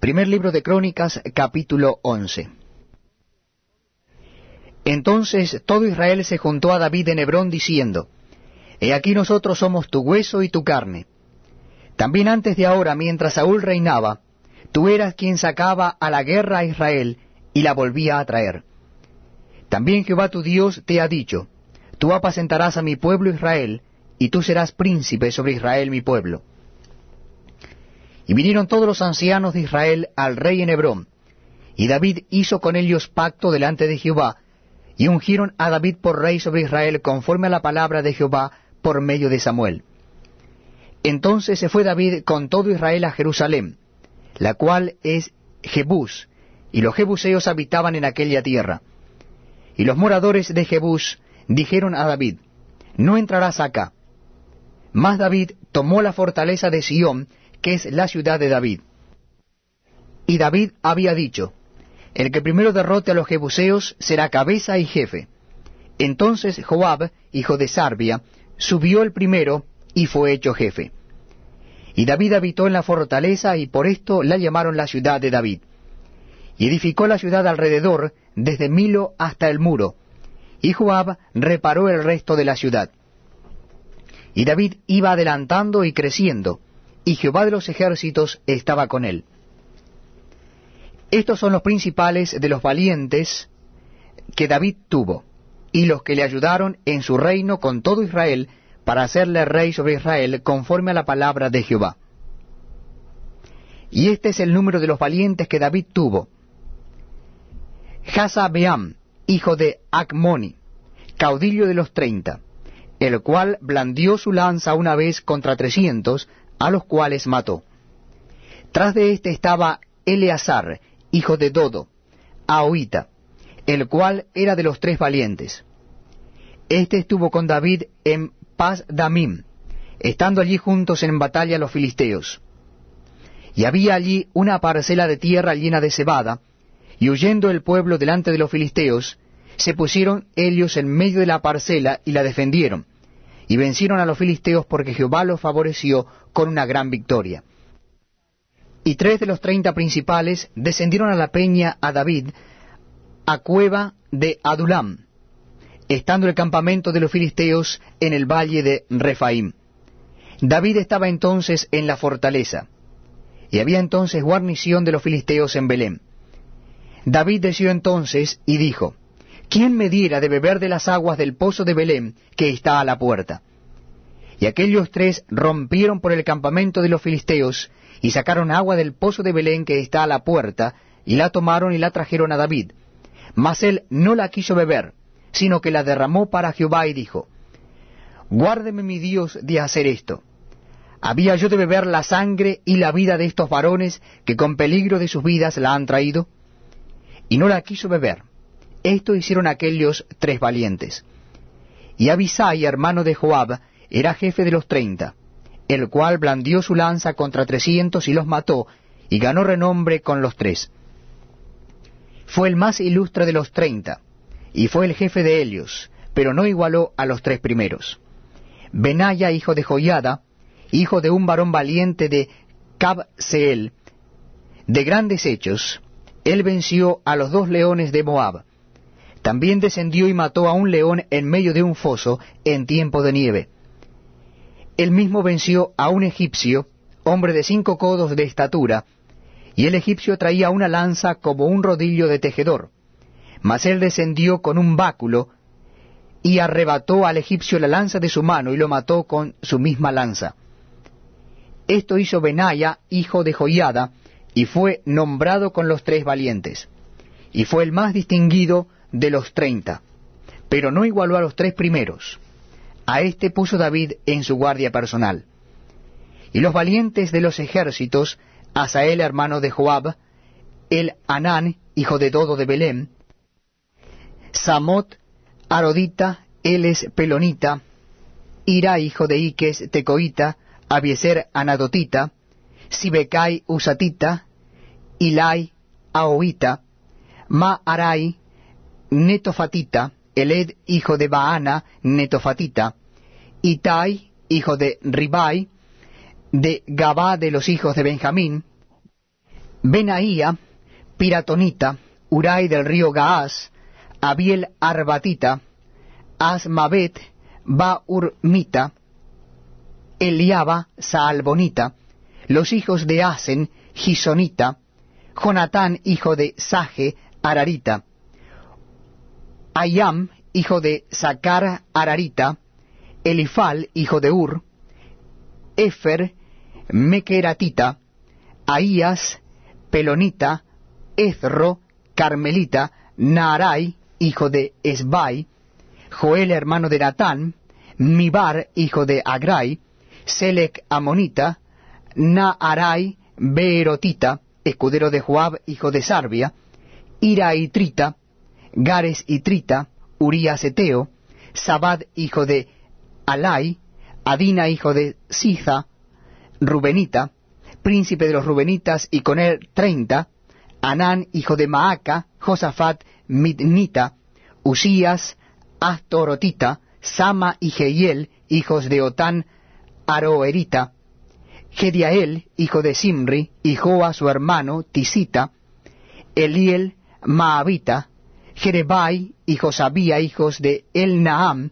Primer libro de Crónicas, capítulo 11. Entonces todo Israel se juntó a David en Hebrón diciendo, He aquí nosotros somos tu hueso y tu carne. También antes de ahora, mientras Saúl reinaba, tú eras quien sacaba a la guerra a Israel y la volvía a traer. También Jehová tu Dios te ha dicho, Tú apacentarás a mi pueblo Israel, y tú serás príncipe sobre Israel mi pueblo. Y vinieron todos los ancianos de Israel al rey en Hebrón, y David hizo con ellos pacto delante de Jehová, y ungieron a David por rey sobre Israel conforme a la palabra de Jehová por medio de Samuel. Entonces se fue David con todo Israel a Jerusalén, la cual es Jebús, y los jebuseos habitaban en aquella tierra. Y los moradores de Jebús dijeron a David, No entrarás acá. Mas David tomó la fortaleza de Sión, que es la ciudad de David. Y David había dicho, El que primero derrote a los jebuseos será cabeza y jefe. Entonces Joab, hijo de Sarbia, subió el primero y fue hecho jefe. Y David habitó en la fortaleza y por esto la llamaron la ciudad de David. Y edificó la ciudad alrededor, desde Milo hasta el muro, y Joab reparó el resto de la ciudad. Y David iba adelantando y creciendo, y Jehová de los ejércitos estaba con él. Estos son los principales de los valientes que David tuvo, y los que le ayudaron en su reino con todo Israel, para hacerle rey sobre Israel conforme a la palabra de Jehová. Y este es el número de los valientes que David tuvo. Hazabeam, hijo de Acmoni, caudillo de los treinta, el cual blandió su lanza una vez contra trescientos, a los cuales mató. Tras de éste estaba Eleazar, hijo de Dodo, Ahoita, el cual era de los tres valientes. Este estuvo con David en Paz Damim, estando allí juntos en batalla los filisteos. Y había allí una parcela de tierra llena de cebada, y huyendo el pueblo delante de los filisteos, se pusieron ellos en medio de la parcela y la defendieron, y vencieron a los filisteos porque Jehová los favoreció con una gran victoria. Y tres de los treinta principales descendieron a la peña a David, a cueva de Adulam, estando el campamento de los filisteos en el valle de Refaim. David estaba entonces en la fortaleza, y había entonces guarnición de los filisteos en Belén. David deseó entonces y dijo, ¿quién me diera de beber de las aguas del pozo de Belén que está a la puerta? Y aquellos tres rompieron por el campamento de los filisteos y sacaron agua del pozo de Belén que está a la puerta, y la tomaron y la trajeron a David. Mas él no la quiso beber, sino que la derramó para Jehová y dijo, Guárdeme mi Dios de hacer esto. ¿Había yo de beber la sangre y la vida de estos varones que con peligro de sus vidas la han traído? Y no la quiso beber. Esto hicieron aquellos tres valientes. Y Abisai, hermano de Joab, era jefe de los treinta, el cual blandió su lanza contra trescientos y los mató, y ganó renombre con los tres. Fue el más ilustre de los treinta, y fue el jefe de ellos, pero no igualó a los tres primeros. Benaya, hijo de Joiada, hijo de un varón valiente de Cabseel, de grandes hechos, él venció a los dos leones de Moab. También descendió y mató a un león en medio de un foso en tiempo de nieve. Él mismo venció a un egipcio, hombre de cinco codos de estatura, y el egipcio traía una lanza como un rodillo de tejedor. Mas él descendió con un báculo y arrebató al egipcio la lanza de su mano y lo mató con su misma lanza. Esto hizo Benaya, hijo de Joiada, y fue nombrado con los tres valientes, y fue el más distinguido de los treinta, pero no igualó a los tres primeros. A éste puso David en su guardia personal. Y los valientes de los ejércitos, Asael hermano de Joab, el Anán, hijo de Dodo de Belén, Samot, Arodita, Eles Pelonita, Ira, hijo de Iques Tecoita, Abieser Anadotita, Sibekai Usatita, Ilai Aoita, Maarai Netofatita, Eled hijo de Baana Netofatita, Itai hijo de Ribai, de Gabá de los hijos de Benjamín, Benaía, Piratonita, Uray del río Gaás, Abiel Arbatita, Asmabet, Baurmita, Eliaba, Saalbonita, los hijos de Asen, Gisonita, Jonatán, hijo de Saje, Ararita, Ayam, hijo de Sacar, Ararita, Elifal, hijo de Ur, Efer, Mequeratita, Ahías, Pelonita, Ezro, Carmelita, Naarai, hijo de Esbai, Joel, hermano de Natán, Mibar, hijo de Agrai, Selec, Amonita, Naarai, Beerotita, escudero de Joab, hijo de Sarbia, Ira y Trita, Gares y Trita, Urías Eteo, Sabad, hijo de Alai, Adina, hijo de Siza, Rubenita, príncipe de los Rubenitas, y con él treinta, Anán, hijo de Maaca, Josafat, Midnita, Usías, Astorotita, Sama y Jehiel, hijos de Otán, Aroerita, Gediael, hijo de Simri, y Joa su hermano, Tisita, Eliel, Maabita, Jerebai y Josabía, hijos de El Naam,